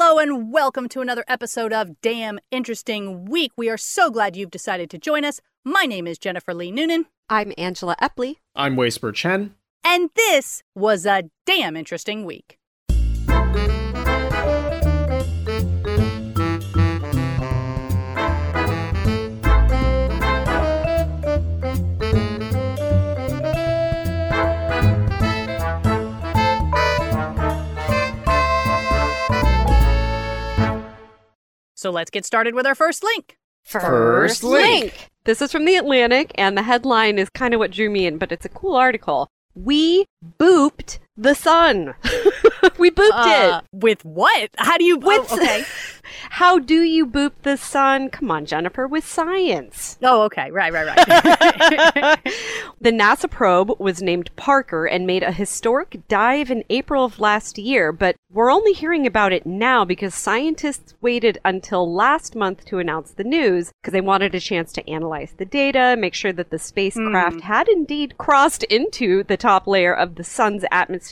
Hello and welcome to another episode of Damn Interesting Week. We are so glad you've decided to join us. My name is Jennifer Lee Noonan, I'm Angela Epley. I'm Whisper Chen. and this was a damn interesting week. So let's get started with our first link. First link. This is from The Atlantic, and the headline is kind of what drew me in, but it's a cool article. We booped the sun. we booped Uh, it. with what? How do you? With- oh, okay. How do you boop the sun? Come on, Jennifer, with science. Oh, okay. Right, right, right. The NASA probe was named Parker and made a historic dive in April of last year, but we're only hearing about it now because scientists waited until last month to announce the news because they wanted a chance to analyze the data, make sure that the spacecraft had indeed crossed into the top layer of the sun's atmosphere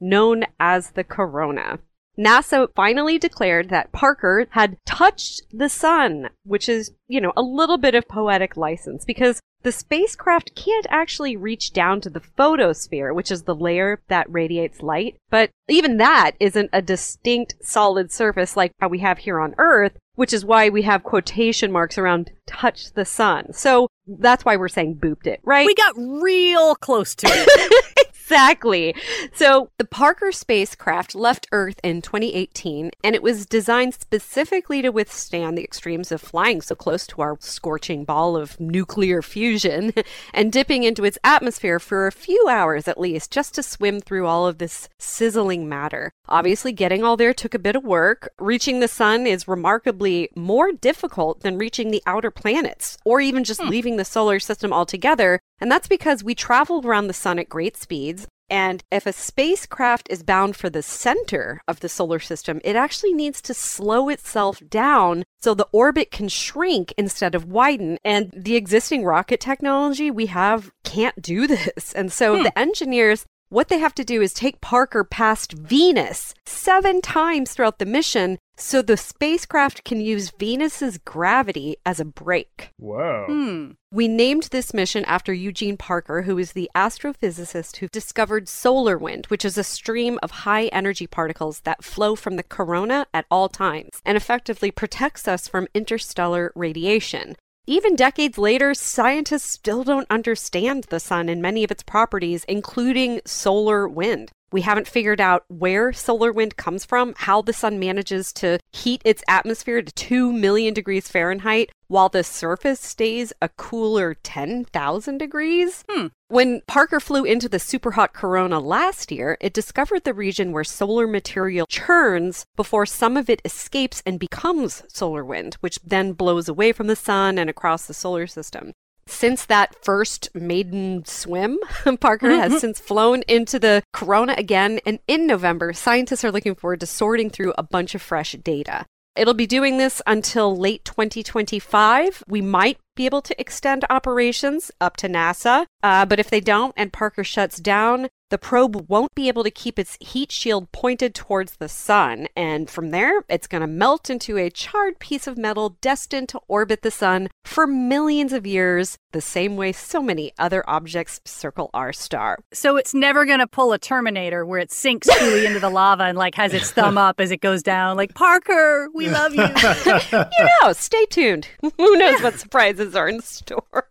known as the corona. NASA finally declared that Parker had touched the sun, which is, you know, a little bit of poetic license because the spacecraft can't actually reach down to the photosphere, which is the layer that radiates light. But even that isn't a distinct solid surface like how we have here on Earth, which is why we have quotation marks around touch the sun. So that's why we're saying booped it, right? we got real close to it. Exactly. So the Parker spacecraft left Earth in 2018, and it was designed specifically to withstand the extremes of flying so close to our scorching ball of nuclear fusion and dipping into its atmosphere for a few hours at least, just to swim through all of this sizzling matter. Obviously, getting all there took a bit of work. Reaching the sun is remarkably more difficult than reaching the outer planets, or even just hmm. leaving the solar system altogether. And that's because we travel around the sun at great speeds. And if a spacecraft is bound for the center of the solar system, it actually needs to slow itself down so the orbit can shrink instead of widen. And the existing rocket technology we have can't do this. And so hmm. the engineers what they have to do is take Parker past Venus seven times throughout the mission so the spacecraft can use Venus's gravity as a brake. Whoa. hmm. We named this mission after Eugene Parker, who is the astrophysicist who discovered solar wind, which is a stream of high energy particles that flow from the corona at all times and effectively protects us from interstellar radiation. Even decades later, scientists still don't understand the sun and many of its properties, including solar wind. We haven't figured out where solar wind comes from, how the sun manages to heat its atmosphere to 2 million degrees Fahrenheit while the surface stays a cooler 10,000 degrees. Hmm. When Parker flew into the super hot corona last year, it discovered the region where solar material churns before some of it escapes and becomes solar wind, which then blows away from the sun and across the solar system. Since that first maiden swim, Parker has since flown into the corona again, and in November, scientists are looking forward to sorting through a bunch of fresh data. It'll be doing this until late 2025. We might be able to extend operations up to NASA, uh, but if they don't and Parker shuts down, the probe won't be able to keep its heat shield pointed towards the sun. And from there, it's going to melt into a charred piece of metal destined to orbit the sun for millions of years, the same way so many other objects circle our star. So it's never gonna pull a Terminator where it sinks truly into the lava and like has its thumb up as it goes down. Like Parker, we love you. you know, stay tuned. Who knows what surprises are in store?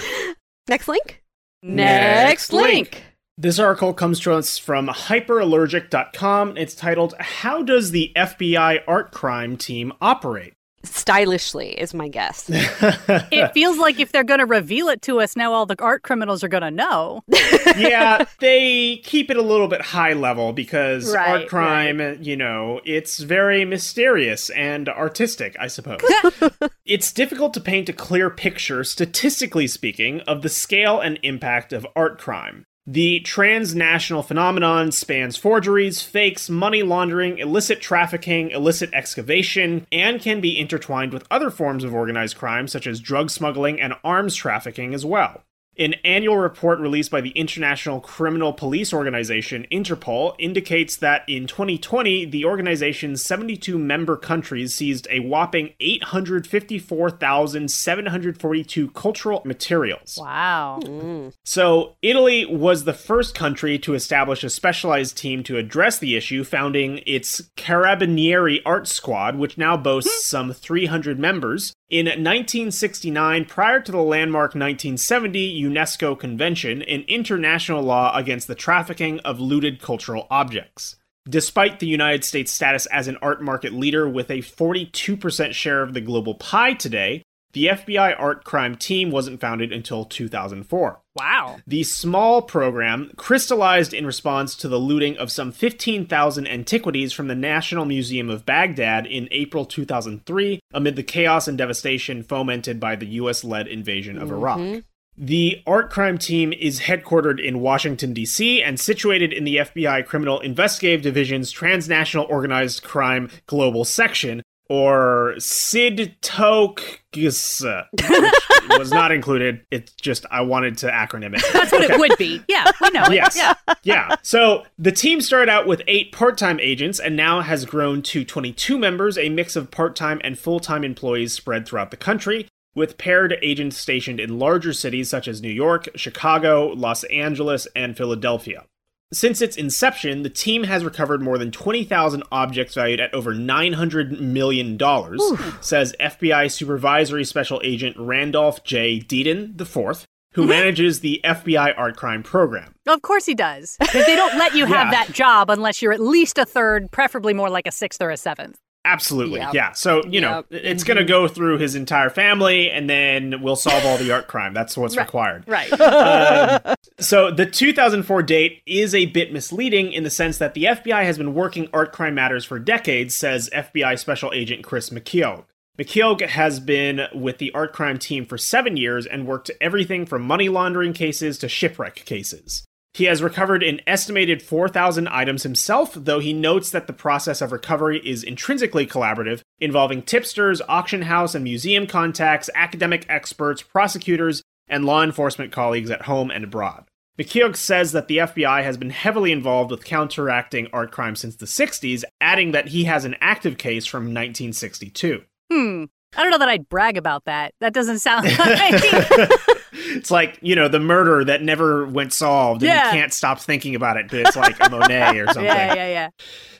Next link. Next link. This article comes to us from hyperallergic.com. It's titled How Does the FBI Art Crime Team Operate? Stylishly is my guess. It feels like if they're gonna reveal it to us, now all the art criminals are gonna know. yeah, they keep it a little bit high level because Right, art crime, you know, it's very mysterious and artistic, I suppose. it's difficult to paint a clear picture, statistically speaking, of the scale and impact of art crime. The transnational phenomenon spans forgeries, fakes, money laundering, illicit trafficking, illicit excavation, and can be intertwined with other forms of organized crime such as drug smuggling and arms trafficking as well. An annual report released by the International Criminal Police Organization, Interpol, indicates that in 2020, the organization's 72 member countries seized a whopping 854,742 cultural materials. Wow. Mm. So, Italy was the first country to establish a specialized team to address the issue, founding its Carabinieri Art Squad, which now boasts hmm. some 300 members. In 1969, prior to the landmark 1970 UNESCO Convention, an international law against the trafficking of looted cultural objects. Despite the United States' status as an art market leader with a 42% share of the global pie today, the FBI art crime team wasn't founded until 2004. Wow. The small program crystallized in response to the looting of some 15,000 antiquities from the National Museum of Baghdad in April 2003 amid the chaos and devastation fomented by the US led invasion of Iraq. Mm-hmm. The art crime team is headquartered in Washington, D.C., and situated in the FBI Criminal Investigative Division's Transnational Organized Crime Global Section, or SIDTOCGS, which was not included. It's just, I wanted to acronym it. That's what it would be. Yeah, we know. Yes. Yeah. yeah. So the team started out with eight part time agents and now has grown to 22 members, a mix of part time and full time employees spread throughout the country, with paired agents stationed in larger cities such as New York, Chicago, Los Angeles, and Philadelphia. Since its inception, the team has recovered more than 20,000 objects valued at over $900 million, says FBI Supervisory Special Agent Randolph J. Deaton IV, who mm-hmm. manages the FBI art crime program. Of course he does. Because they don't let you have Yeah. that job unless you're at least a third, preferably more like a sixth or a seventh. Absolutely. Yep. Yeah. So, you know, Yep. it's going to go through his entire family and then we'll solve all the art crime. That's what's required. Right. Um, so the 2004 date is a bit misleading in the sense that the FBI has been working art crime matters for decades, says FBI Special Agent Chris McKeough. McKeough has been with the art crime team for seven years and worked everything from money laundering cases to shipwreck cases. He has recovered an estimated 4,000 items himself, though he notes that the process of recovery is intrinsically collaborative, involving tipsters, auction house and museum contacts, academic experts, prosecutors, and law enforcement colleagues at home and abroad. McKeough says that the FBI has been heavily involved with counteracting art crime since the 60s, adding that he has an active case from 1962. Hmm. I don't know that I'd brag about that. That doesn't sound like. it's like, you know, the murder that never went solved and Yeah. you can't stop thinking about it, but it's like a Monet or something. yeah, yeah, yeah.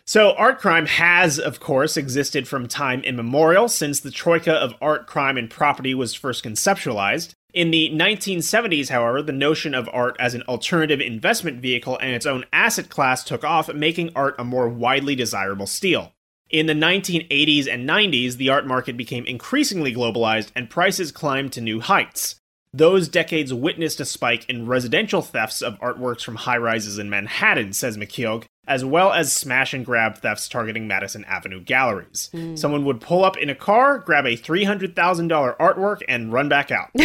So, art crime has, of course, existed from time immemorial since the troika of art, crime, and property was first conceptualized. In the 1970s, however, the notion of art as an alternative investment vehicle and its own asset class took off, making art a more widely desirable steal. In the 1980s and 90s, the art market became increasingly globalized and prices climbed to new heights. Those decades witnessed a spike in residential thefts of artworks from high rises in Manhattan, says McKeough, as well as smash and grab thefts targeting Madison Avenue galleries. Hmm. Someone would pull up in a car, grab a $300,000 artwork, and run back out.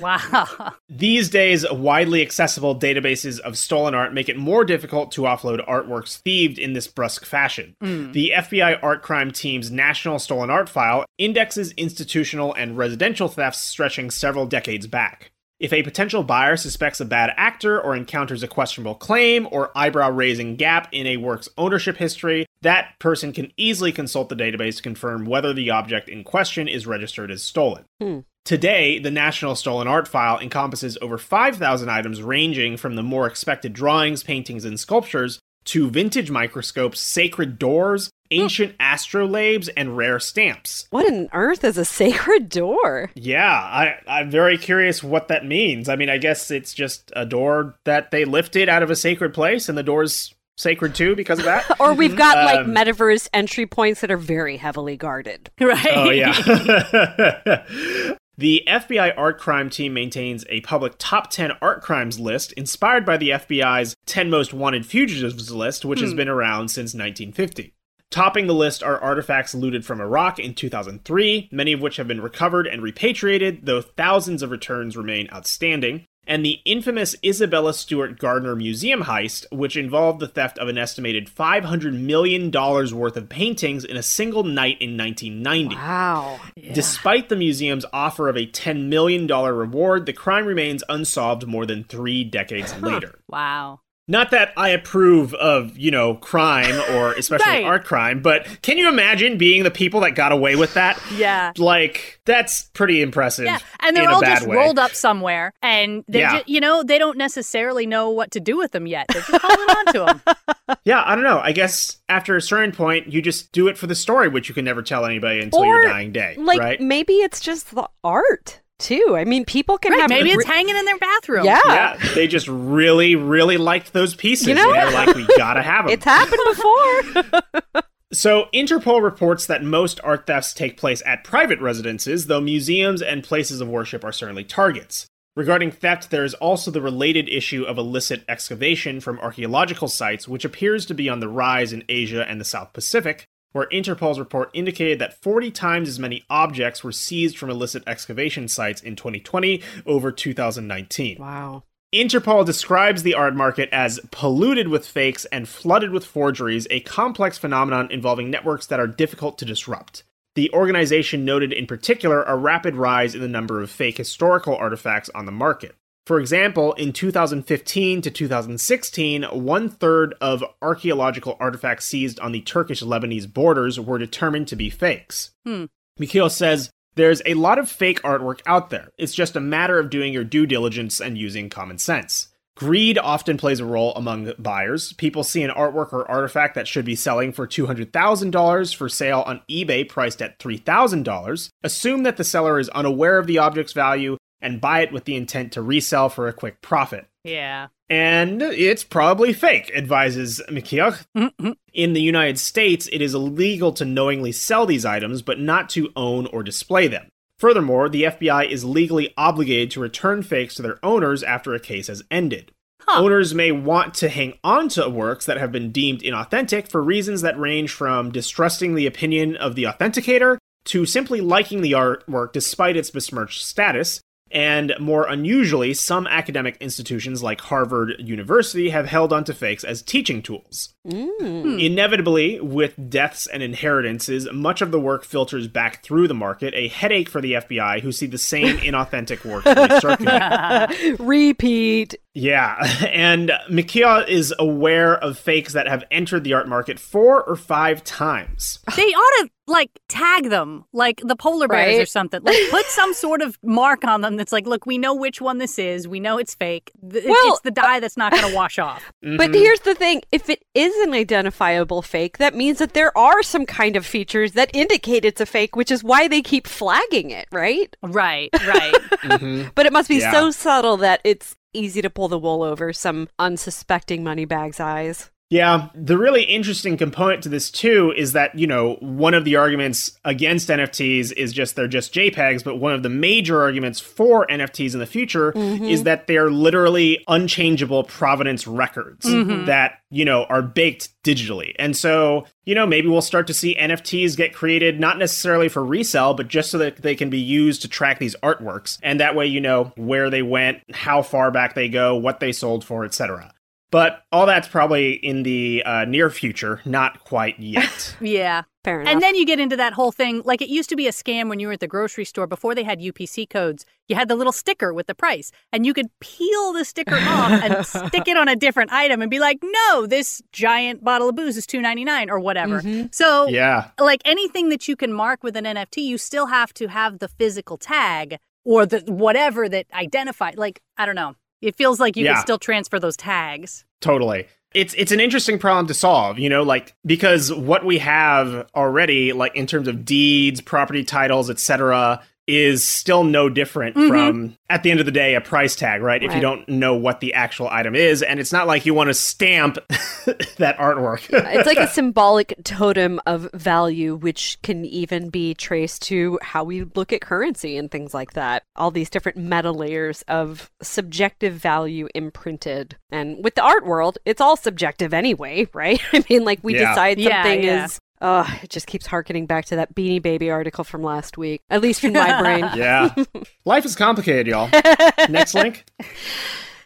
Wow. These days, widely accessible databases of stolen art make it more difficult to offload artworks thieved in this brusque fashion. Hmm. The FBI art crime team's National Stolen Art File indexes institutional and residential thefts stretching several decades back. If a potential buyer suspects a bad actor or encounters a questionable claim or eyebrow raising gap in a work's ownership history, that person can easily consult the database to confirm whether the object in question is registered as stolen. Hmm. Today, the National Stolen Art File encompasses over 5,000 items ranging from the more expected drawings, paintings, and sculptures to vintage microscopes, sacred doors, ancient astrolabes, and rare stamps. What on earth is a sacred door? Yeah, I, I'm very curious what that means. I mean, I guess it's just a door that they lifted out of a sacred place, and the door's sacred too because of that. Or we've got like Um, metaverse entry points that are very heavily guarded. Right. Oh yeah. the FBI art crime team maintains a public top 10 art crimes list inspired by the FBI's 10 most wanted fugitives list, which has been around since 1950. Topping the list are artifacts looted from Iraq in 2003, many of which have been recovered and repatriated, though thousands of returns remain outstanding. and the infamous Isabella Stewart Gardner Museum heist, which involved the theft of an estimated $500 million worth of paintings in a single night in 1990. Wow. Despite the museum's offer of a $10 million reward, the crime remains unsolved more than three decades later. Wow. Not that I approve of, you know, crime or especially Right. art crime, but can you imagine being the people that got away with that? Yeah. Like, that's pretty impressive. Yeah, and they're all just way. rolled up somewhere, and they, Yeah. you know, they don't necessarily know what to do with them yet. They're just holding on to them. Yeah, I don't know. I guess after a certain point, you just do it for the story, which you can never tell anybody until your dying day, Like right? maybe it's just the art too. I mean, people can Right, have maybe it's hanging in their bathroom. yeah. yeah, they just really, really liked those pieces. You know? and they're like, we gotta have them. It's happened before. So, Interpol reports that most art thefts take place at private residences, though museums and places of worship are certainly targets. Regarding theft, there is also the related issue of illicit excavation from archaeological sites, which appears to be on the rise in Asia and the South Pacific, where Interpol's report indicated that 40 times as many objects were seized from illicit excavation sites in 2020 over 2019. wow. Interpol describes the art market as polluted with fakes and flooded with forgeries, a complex phenomenon involving networks that are difficult to disrupt. The organization noted in particular a rapid rise in the number of fake historical artifacts on the market. For example, in 2015 to 2016, one third of archaeological artifacts seized on the Turkish Lebanese borders were determined to be fakes. Hmm. Mikhail says, There's a lot of fake artwork out there. It's just a matter of doing your due diligence and using common sense. Greed often plays a role among buyers. People see an artwork or artifact that should be selling for $200,000 for sale on eBay priced at $3,000, assume that the seller is unaware of the object's value, and buy it with the intent to resell for a quick profit. Yeah. And it's probably fake, advises Mikhail. Mhm. In the United States, it is illegal to knowingly sell these items, but not to own or display them. Furthermore, the FBI is legally obligated to return fakes to their owners after a case has ended. Huh. Owners may want to hang on to works that have been deemed inauthentic for reasons that range from distrusting the opinion of the authenticator to simply liking the artwork despite its besmirched status. And more unusually, some academic institutions like Harvard University have held onto fakes as teaching tools. Mm. Inevitably, with deaths and inheritances, much of the work filters back through the market, a headache for the FBI who see the same inauthentic work recirculate. Repeat. Yeah, and Mikia is aware of fakes that have entered the art market four or five times. They ought to like tag them like the polar bears or something. Like put some sort of mark on them that's like, look, we know which one this is. We know it's fake. It's, Well, it's the dye that's not going to wash off. But Mhm. here's the thing if it is an identifiable fake, that means that there are some kind of features that indicate it's a fake, which is why they keep flagging it, right? Right, right. Mhm. But it must be Yeah. so subtle that it's easy to pull the wool over some unsuspecting moneybags' eyes. Yeah, the really interesting component to this too is that, you know, one of the arguments against NFTs is just they're just JPEGs, but one of the major arguments for NFTs in the future mm-hmm. is that they're literally unchangeable provenance records mm-hmm. that, you know, are baked digitally. And so, you know, maybe we'll start to see NFTs get created not necessarily for resale, but just so that they can be used to track these artworks. And that way you know where they went, how far back they go, what they sold for, etc. But all that's probably in the uh, near future, not quite yet. yeah. Fair enough. And then you get into that whole thing. Like it used to be a scam when you were at the grocery store before they had UPC codes. You had the little sticker with the price, and you could peel the sticker off and stick it on a different item and be like, no, this giant bottle of booze is two ninety nine or whatever. Mhm. So yeah. like anything that you can mark with an NFT, you still have to have the physical tag or the whatever that identify. Like I don't know. It feels like you Yeah. can still transfer those tags. Totally. It's it's an interesting problem to solve, you know, like because what we have already like in terms of deeds, property titles, etc is still no different Mhm. from at the end of the day a price tag, right? If you don't know what the actual item is and it's not like you want to stamp that artwork. it's like a symbolic totem of value, which can even be traced to how we look at currency and things like that. All these different meta layers of subjective value imprinted. And with the art world, it's all subjective anyway, right? I mean, like we Yeah. decide Yeah, something yeah. is Oh, it just keeps harkening back to that Beanie Baby article from last week, at least in my brain. Yeah. Life is complicated, y'all. Next link.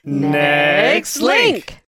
Next link.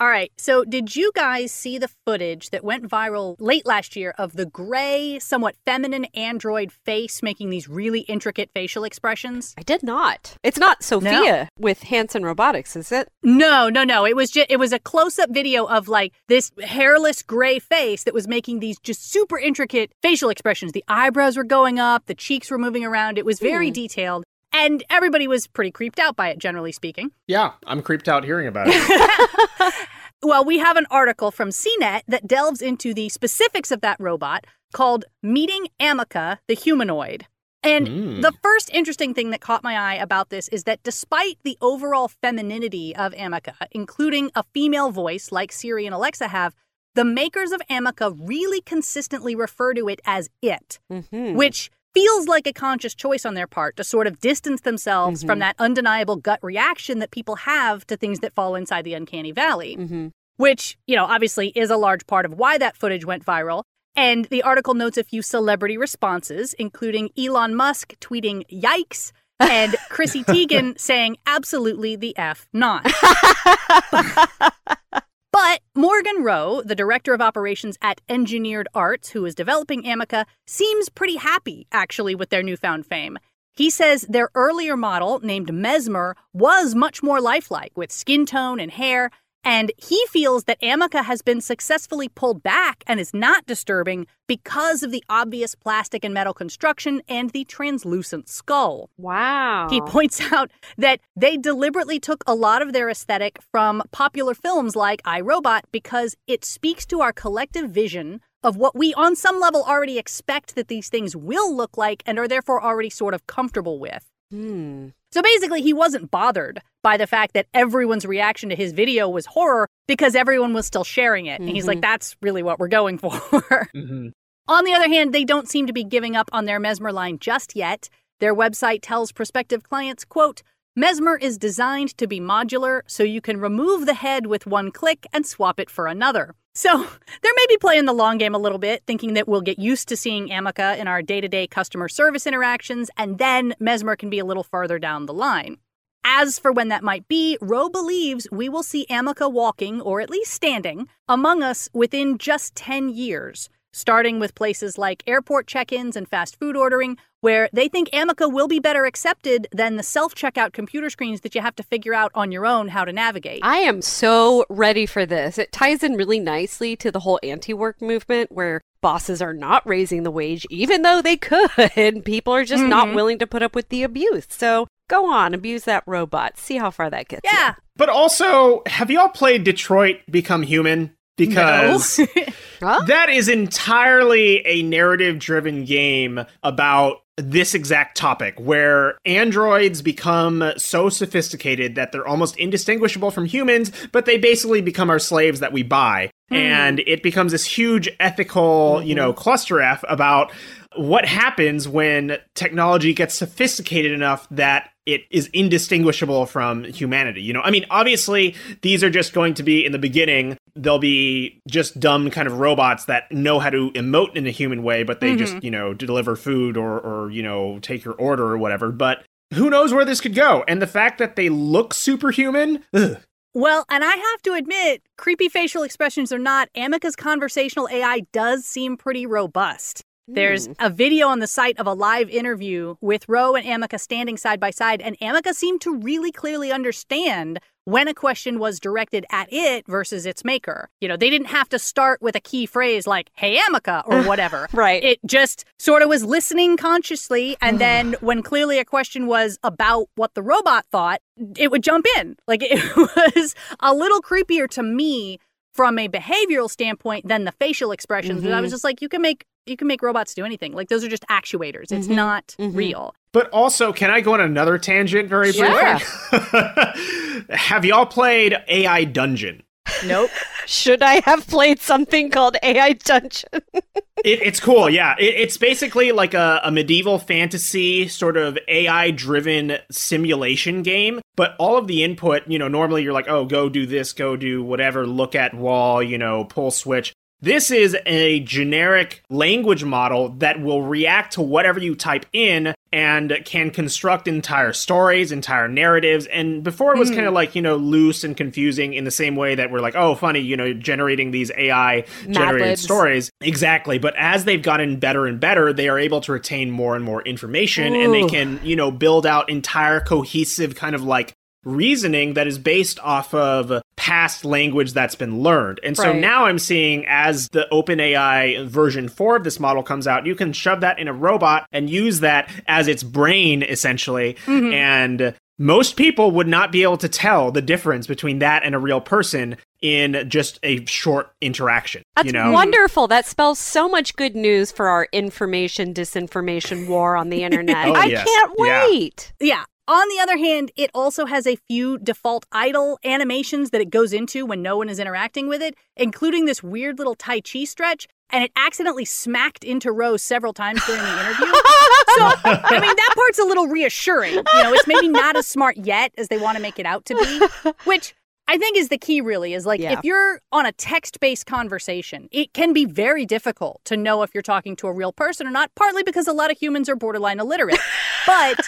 All right. So, did you guys see the footage that went viral late last year of the gray, somewhat feminine android face making these really intricate facial expressions? I did not. It's not Sophia with Hanson Robotics, is it? No, no, no. It was just it was a close-up video of like this hairless gray face that was making these just super intricate facial expressions. The eyebrows were going up, the cheeks were moving around. It was very Hmm. detailed. And everybody was pretty creeped out by it, generally speaking. Yeah, I'm creeped out hearing about it. Well, we have an article from CNET that delves into the specifics of that robot called Meeting Amica, the Humanoid. And Mm. the first interesting thing that caught my eye about this is that despite the overall femininity of Amica, including a female voice like Siri and Alexa have, the makers of Amica really consistently refer to it as it, Mm-hmm. which feels like a conscious choice on their part to sort of distance themselves from Mhm. that undeniable gut reaction that people have to things that fall inside the uncanny valley Mm-hmm. which, you know, obviously is a large part of why that footage went viral. And the article notes a few celebrity responses, including Elon Musk tweeting, yikes, and Chrissy Teigen saying, absolutely the F not. But Morgan Roe, the director of operations at Engineered Arts, who is developing Amica, seems pretty happy, actually, with their newfound fame. He says their earlier model, named Mesmer, was much more lifelike with skin tone and hair, and he feels that Amica has been successfully pulled back and is not disturbing because of the obvious plastic and metal construction and the translucent skull. Wow. He points out that they deliberately took a lot of their aesthetic from popular films like I, Robot because it speaks to our collective vision of what we, on some level, already expect that these things will look like and are therefore already sort of comfortable with. Hmm. So basically, he wasn't bothered by the fact that everyone's reaction to his video was horror because everyone was still sharing it. And he's like, Mhm. that's really what we're going for. Mhm. On the other hand, they don't seem to be giving up on their Mesmer line just yet. Their website tells prospective clients, quote, Mesmer is designed to be modular, so you can remove the head with one click and swap it for another. So they're maybe playing the long game a little bit, thinking that we'll get used to seeing Amica in our day to day customer service interactions, and then Mesmer can be a little farther down the line. As for when that might be, Roe believes we will see Amica walking, or at least standing, among us within just 10 years, starting with places like airport check ins and fast food ordering, where they think Amica will be better accepted than the self checkout computer screens that you have to figure out on your own how to navigate. I am so ready for this. It ties in really nicely to the whole anti work movement where bosses are not raising the wage, even though they could. And people are just not Mhm. willing to put up with the abuse. So go on, abuse that robot. See how far that gets. you. yeah. But also, have y'all played Detroit Become Human? Because Huh? that is entirely a narrative driven game about this exact topic where androids become so sophisticated that they're almost indistinguishable from humans, but they basically become our slaves that we buy. Hmm. And it becomes this huge ethical, you mm-hmm. know, cluster F about what happens when technology gets sophisticated enough that it is indistinguishable from humanity. You know, I mean, obviously, these are just going to be in the beginning, they'll be just dumb kind of robots that know how to emote in a human way, but they just, mm-hmm. you know, deliver food or, or, you know, take your order or whatever. But who knows where this could go? And the fact that they look superhuman, ugh, Well, and I have to admit, creepy facial expressions or not, Amica's conversational AI does seem pretty robust. There's Hmm. a video on the site of a live interview with Roe and Amica standing side by side, and Amica seemed to really clearly understand when a question was directed at it versus its maker. You know, they didn't have to start with a key phrase like, hey, Amica, or whatever. Right. It just sort of was listening consciously, and then when clearly a question was about what the robot thought, it would jump in. Like it was a little creepier to me from a behavioral standpoint than the facial expressions. But I was just like, you can make you can make robots do anything. Like those are just actuators. It's Mhm. not Mhm. real. But also, can I go on another tangent very Sure. briefly? Have y'all played AI Dungeon? Nope. Should I have played something called AI Dungeon? It, it's cool, yeah. It, it's basically like a, a medieval fantasy sort of AI driven simulation game, but all of the input, you know, normally you're like, oh, go do this, go do whatever, look at wall, you know, pull switch. This is a generic language model that will react to whatever you type in and can construct entire stories, entire narratives. And before it was mm. kind of like, you know, loose and confusing in the same way that we're like, oh, funny, you know, generating these AI generated stories. Exactly. But as they've gotten better and better, they are able to retain more and more information Ooh. and they can, you know, build out entire cohesive kind of like reasoning that is based off of past language that's been learned. And so right. now I'm seeing as the OpenAI version 4 of this model comes out, you can shove that in a robot and use that as its brain essentially. Mm-hmm. And most people would not be able to tell the difference between that and a real person in just a short interaction. That's you know? wonderful. That spells so much good news for our information disinformation war on the internet. oh, I yes. can't wait. Yeah. yeah. On the other hand, it also has a few default idle animations that it goes into when no one is interacting with it, including this weird little Tai Chi stretch, and it accidentally smacked into Rose several times during the interview. so, I mean, that part's a little reassuring. You know, it's maybe not as smart yet as they want to make it out to be, which I think is the key really is like yeah. if you're on a text-based conversation, it can be very difficult to know if you're talking to a real person or not, partly because a lot of humans are borderline illiterate. but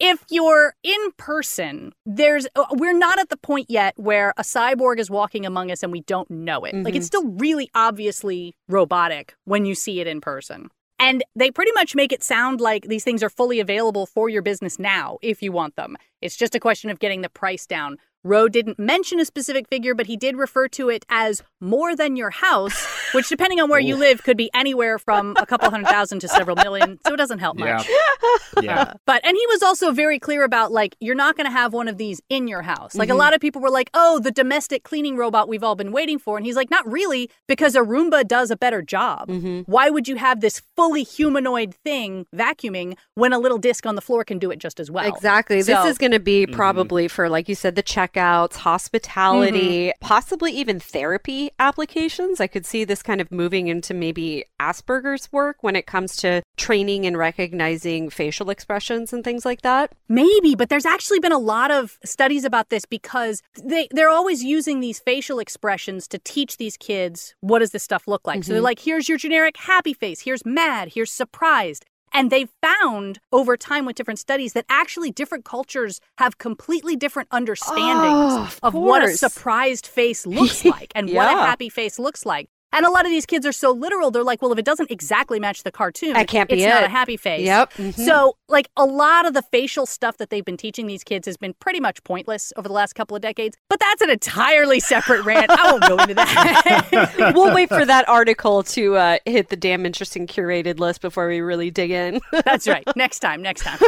if you're in person, there's uh, we're not at the point yet where a cyborg is walking among us and we don't know it. Mm-hmm. Like it's mm-hmm. still really obviously robotic when you see it in person. And they pretty much make it sound like these things are fully available for your business now if you want them. It's just a question of getting the price down. Roe didn't mention a specific figure, but he did refer to it as more than your house, which, depending on where you live, could be anywhere from a couple hundred thousand to several million. So it doesn't help much. Yeah. yeah. Uh, but, and he was also very clear about like, you're not going to have one of these in your house. Like, mm-hmm. a lot of people were like, oh, the domestic cleaning robot we've all been waiting for. And he's like, not really, because a Roomba does a better job. Mm-hmm. Why would you have this fully humanoid thing vacuuming when a little disc on the floor can do it just as well? Exactly. So, this is going to be mm-hmm. probably mm-hmm. for, like you said, the check checkouts, hospitality, mm-hmm. possibly even therapy applications. I could see this kind of moving into maybe Asperger's work when it comes to training and recognizing facial expressions and things like that. Maybe, but there's actually been a lot of studies about this because they, they're always using these facial expressions to teach these kids what does this stuff look like. Mm-hmm. So they're mm-hmm. like, here's your generic happy face, here's mad, here's surprised. And they've found over time with different studies that actually different cultures have completely different understandings oh, of, of what a surprised face looks like and yeah. what a happy face looks like. And a lot of these kids are so literal, they're like, well, if it doesn't exactly match the cartoon, it can't be it's it. not a happy face. Yep. Mm-hmm. So, like, a lot of the facial stuff that they've been teaching these kids has been pretty much pointless over the last couple of decades. But that's an entirely separate rant. I won't go into that. we'll wait for that article to uh, hit the damn interesting curated list before we really dig in. that's right. Next time, next time.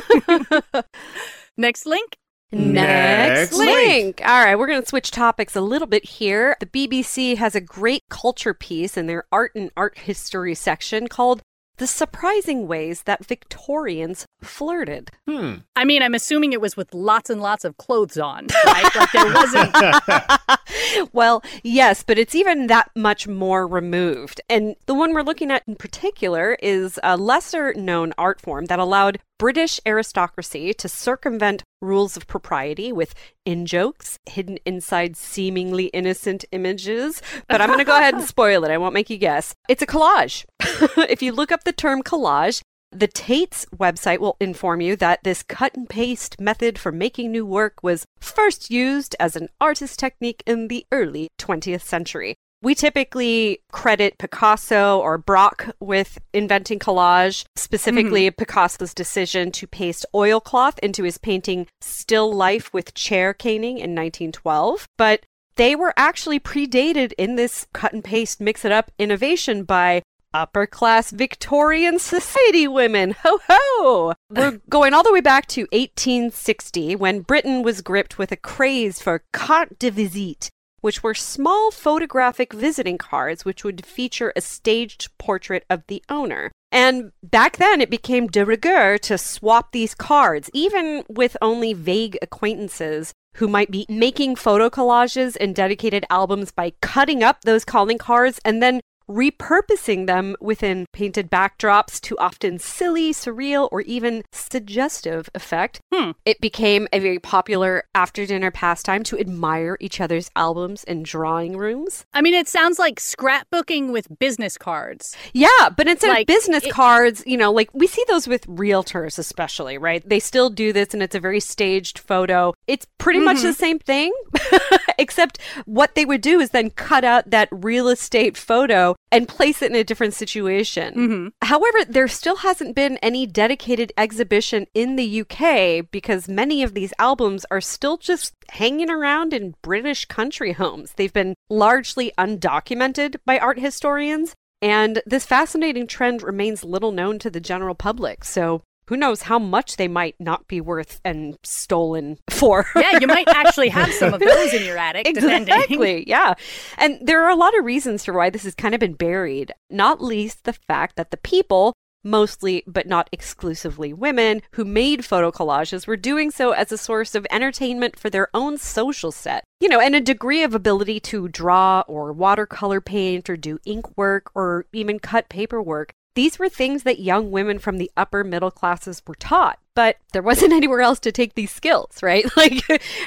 next link Next, link. All right, we're going to switch topics a little bit here. The BBC has a great culture piece in their art and art history section called the surprising ways that Victorians flirted. Hmm. I mean, I'm assuming it was with lots and lots of clothes on, right? like there wasn't. well, yes, but it's even that much more removed. And the one we're looking at in particular is a lesser known art form that allowed British aristocracy to circumvent rules of propriety with in jokes hidden inside seemingly innocent images. But I'm going to go ahead and spoil it. I won't make you guess. It's a collage. if you look up the term collage, the Tate's website will inform you that this cut and paste method for making new work was first used as an artist technique in the early 20th century. We typically credit Picasso or Braque with inventing collage, specifically mm-hmm. Picasso's decision to paste oilcloth into his painting Still Life with Chair Caning in 1912. But they were actually predated in this cut and paste mix it up innovation by upper class Victorian society women. Ho ho! We're going all the way back to 1860 when Britain was gripped with a craze for carte de visite, which were small photographic visiting cards which would feature a staged portrait of the owner. And back then, it became de rigueur to swap these cards, even with only vague acquaintances who might be making photo collages and dedicated albums by cutting up those calling cards and then repurposing them within painted backdrops to often silly, surreal, or even suggestive effect. Hmm. It became a very popular after dinner pastime to admire each other's albums in drawing rooms. I mean, it sounds like scrapbooking with business cards. Yeah, but instead Like, of business it- cards, you know, like we see those with realtors, especially, right? They still do this and it's a very staged photo. It's pretty much Mm-hmm. the same thing, except what they would do is then cut out that real estate photo and place it in a different situation. hmm However, there still hasn't been any dedicated exhibition in the UK because many of these albums are still just hanging around in British country homes. They've been largely undocumented by art historians, and this fascinating trend remains little known to the general public. So, who knows how much they might not be worth and stolen for. Yeah, you might actually have some of those in your attic, depending. Exactly. Yeah. And there are a lot of reasons for why this has kind of been buried, not least the fact that the people, mostly but not exclusively women, who made photo collages were doing so as a source of entertainment for their own social set. You know, and a degree of ability to draw or watercolor paint or do ink work or even cut paperwork. These were things that young women from the upper middle classes were taught, but there wasn't anywhere else to take these skills, right? Like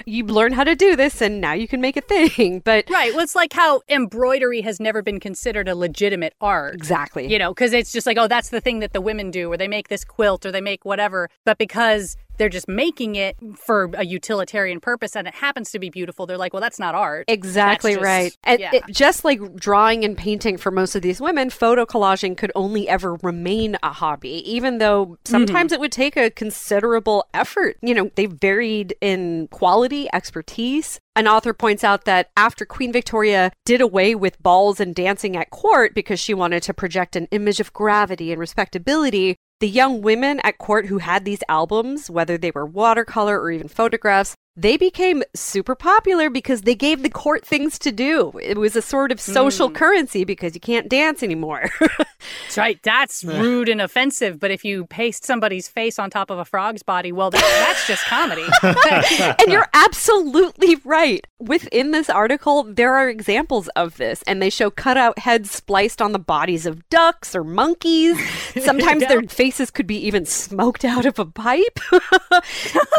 you learn how to do this and now you can make a thing. But Right. Well, it's like how embroidery has never been considered a legitimate art. exactly. You know, because it's just like, oh, that's the thing that the women do, or they make this quilt, or they make whatever. But because they're just making it for a utilitarian purpose and it happens to be beautiful, they're like, well, that's not art. Exactly just- right. And yeah. it, just like drawing and painting for most of these women, photo collaging could only ever remain a hobby, even though sometimes Mm-hmm. it would take a considerable effort. You know, they varied in quality, expertise. An author points out that after Queen Victoria did away with balls and dancing at court because she wanted to project an image of gravity and respectability, the young women at court who had these albums, whether they were watercolor or even photographs, they became super popular because they gave the court things to do. It was a sort of social hmm. currency because you can't dance anymore. That's right. That's rude and offensive. But if you paste somebody's face on top of a frog's body, well, that, that's just comedy. and you're absolutely right. Within this article, there are examples of this, and they show cutout heads spliced on the bodies of ducks or monkeys. Sometimes their faces could be even smoked out of a pipe.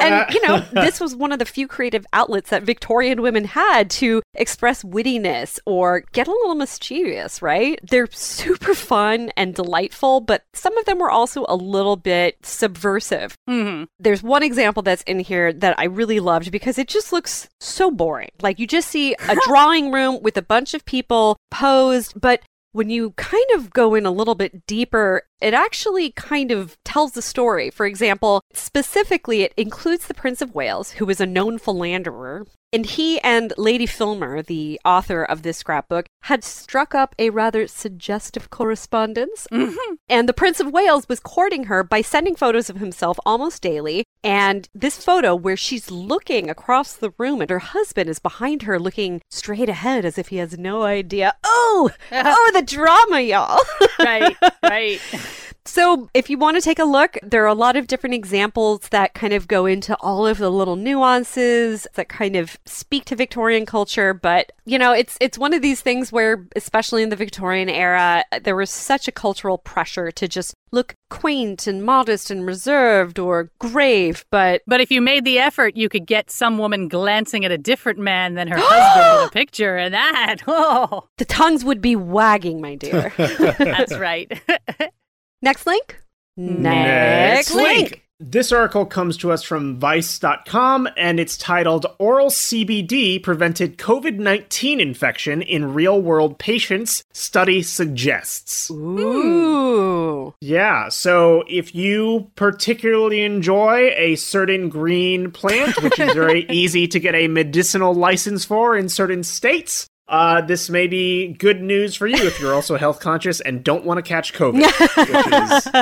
and, you know, this was one of the few creative outlets that Victorian women had to express wittiness or get a little mischievous, right? They're super fun and delightful, but some of them were also a little bit subversive hmm there's one example that's in here that I really loved because it just looks so boring. Like you just see a drawing room with a bunch of people posed, but when you kind of go in a little bit deeper, it actually kind of tells the story. For example, specifically, it includes the Prince of Wales, who was a known philanderer. And he and Lady Filmer, the author of this scrapbook, had struck up a rather suggestive correspondence. Mm-hmm. And the Prince of Wales was courting her by sending photos of himself almost daily. And this photo, where she's looking across the room and her husband is behind her looking straight ahead as if he has no idea. Oh, oh, the drama, y'all. Right. Right. So, if you want to take a look, there are a lot of different examples that kind of go into all of the little nuances that kind of speak to Victorian culture. But you know, it's it's one of these things where, especially in the Victorian era, there was such a cultural pressure to just look quaint and modest and reserved or grave. But But if you made the effort, you could get some woman glancing at a different man than her husband in a picture, and that, oh, the tongues would be wagging, my dear. that's right. Next link. Next link. This article comes to us from Vice.com and it's titled Oral CBD Prevented COVID 19 Infection in Real World Patients, Study Suggests. Ooh. Yeah, so if you particularly enjoy a certain green plant, which is very easy to get a medicinal license for in certain states, uh, this may be good news for you if you're also health conscious and don't want to catch COVID,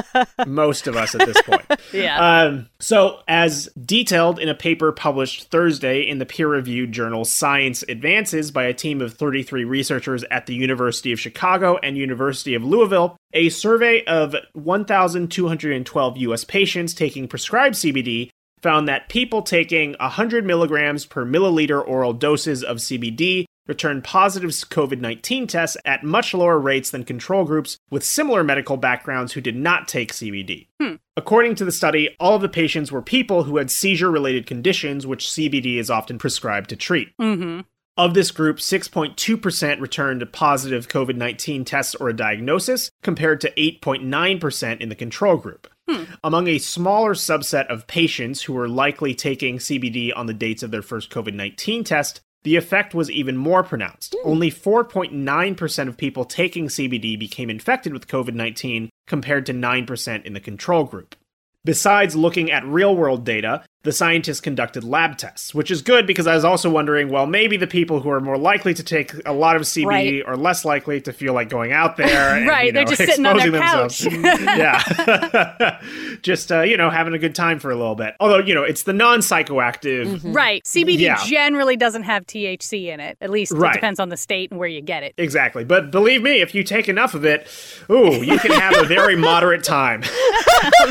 which is most of us at this point. Yeah. Um, so, as detailed in a paper published Thursday in the peer reviewed journal Science Advances by a team of 33 researchers at the University of Chicago and University of Louisville, a survey of 1,212 U.S. patients taking prescribed CBD found that people taking 100 milligrams per milliliter oral doses of CBD returned positive COVID 19 tests at much lower rates than control groups with similar medical backgrounds who did not take CBD. According to the study, all of the patients were people who had seizure related conditions, which CBD is often prescribed to treat. Mm-hmm. Of this group, 6.2% returned a positive COVID 19 test or a diagnosis, compared to 8.9% in the control group. Among a smaller subset of patients who were likely taking CBD on the dates of their first COVID 19 test, the effect was even more pronounced. Hmm. Only 4.9% of people taking CBD became infected with COVID 19, compared to 9% in the control group. Besides looking at real world data, the scientists conducted lab tests, which is good because I was also wondering well, maybe the people who are more likely to take a lot of CBD Right. are less likely to feel like going out there. and, Right, you they're know, just sitting on their exposing couch. themselves. yeah. just, uh, you know, having a good time for a little bit. Although, you know, it's the non psychoactive. Mm-hmm. Mm-hmm. Right. CBD Yeah. generally doesn't have THC in it. At least Right. it depends on the state and where you get it. Exactly. But believe me, if you take enough of it, ooh, you can have a very moderate time.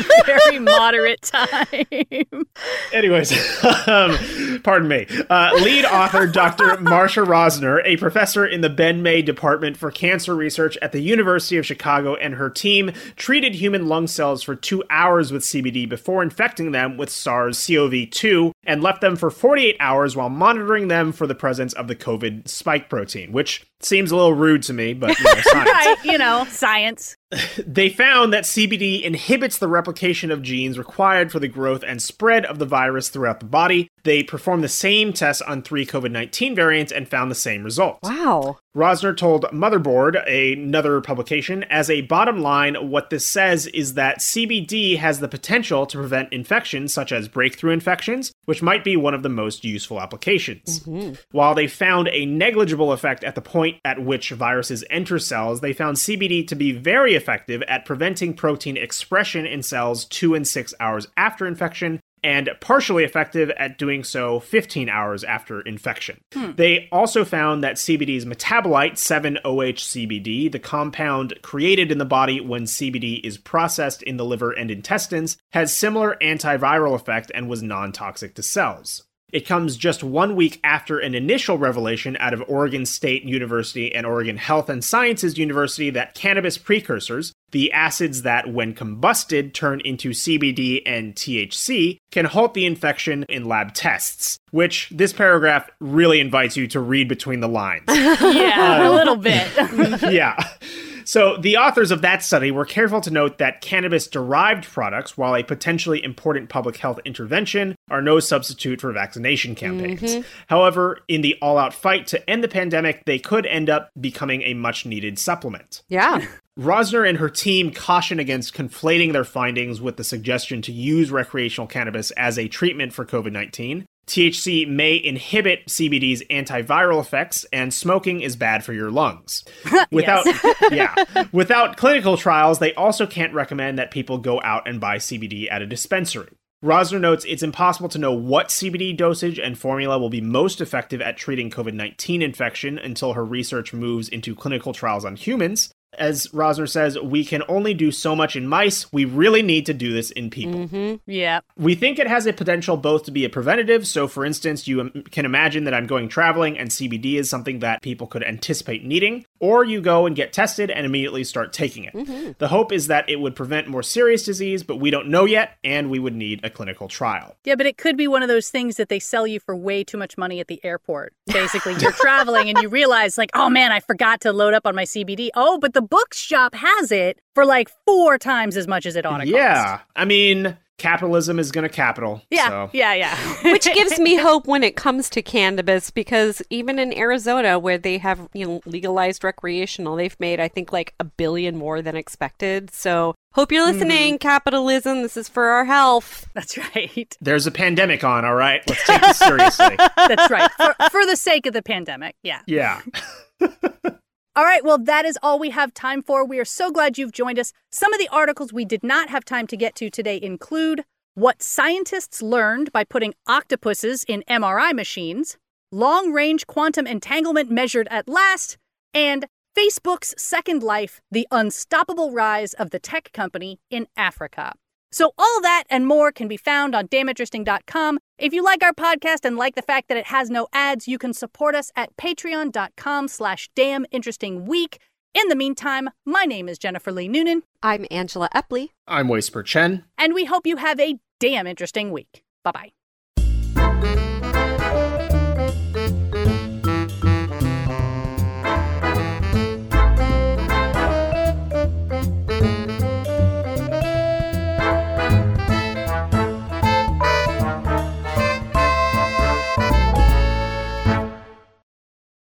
Very moderate time. Anyways, um, pardon me. Uh, lead author Dr. Marsha Rosner, a professor in the Ben May Department for Cancer Research at the University of Chicago, and her team treated human lung cells for two hours with CBD before infecting them with SARS CoV 2 and left them for 48 hours while monitoring them for the presence of the COVID spike protein, which seems a little rude to me, but you know, science. You know, science. They found that CBD inhibits the replication of genes required for the growth and spread of the virus throughout the body. They performed the same tests on three COVID 19 variants and found the same results. Wow. Rosner told Motherboard, another publication, as a bottom line, what this says is that CBD has the potential to prevent infections such as breakthrough infections, which might be one of the most useful applications. Mm-hmm. While they found a negligible effect at the point at which viruses enter cells, they found CBD to be very effective at preventing protein expression in cells two and six hours after infection and partially effective at doing so 15 hours after infection. Hmm. They also found that CBD's metabolite, 7-OH-CBD, the compound created in the body when CBD is processed in the liver and intestines, has similar antiviral effect and was non-toxic to cells. It comes just one week after an initial revelation out of Oregon State University and Oregon Health and Sciences University that cannabis precursors, the acids that, when combusted, turn into CBD and THC, can halt the infection in lab tests. Which this paragraph really invites you to read between the lines. Yeah, a um, little bit. yeah. So, the authors of that study were careful to note that cannabis derived products, while a potentially important public health intervention, are no substitute for vaccination campaigns. Mm-hmm. However, in the all out fight to end the pandemic, they could end up becoming a much needed supplement. Yeah. Rosner and her team caution against conflating their findings with the suggestion to use recreational cannabis as a treatment for COVID 19. THC may inhibit CBD's antiviral effects, and smoking is bad for your lungs. Without, yeah, without clinical trials, they also can't recommend that people go out and buy CBD at a dispensary. Rosner notes it's impossible to know what CBD dosage and formula will be most effective at treating COVID 19 infection until her research moves into clinical trials on humans. As Rosner says, we can only do so much in mice. We really need to do this in people. Mm-hmm. yeah. We think it has a potential both to be a preventative. So, for instance, you can imagine that I'm going traveling and CBD is something that people could anticipate needing, or you go and get tested and immediately start taking it. Mm-hmm. The hope is that it would prevent more serious disease, but we don't know yet, and we would need a clinical trial. Yeah, but it could be one of those things that they sell you for way too much money at the airport. Basically, you're traveling and you realize, like, oh man, I forgot to load up on my CBD. Oh, but the bookshop has it for like four times as much as it ought to cost. Yeah. I mean, capitalism is going to capital. Yeah, So. yeah, yeah. Which gives me hope when it comes to cannabis because even in Arizona where they have, you know, legalized recreational, they've made I think like a billion more than expected. So, hope you're mm-hmm. listening, capitalism. This is for our health. That's right. There's a pandemic on, all right? Let's take this seriously. That's right. For, for the sake of the pandemic. Yeah. Yeah. All right, well, that is all we have time for. We are so glad you've joined us. Some of the articles we did not have time to get to today include what scientists learned by putting octopuses in MRI machines, long range quantum entanglement measured at last, and Facebook's second life, the unstoppable rise of the tech company in Africa. So all that and more can be found on damninteresting.com. If you like our podcast and like the fact that it has no ads, you can support us at patreon.com slash damninterestingweek. In the meantime, my name is Jennifer Lee Noonan. I'm Angela Epley. I'm Whisper Chen. And we hope you have a damn interesting week. Bye-bye.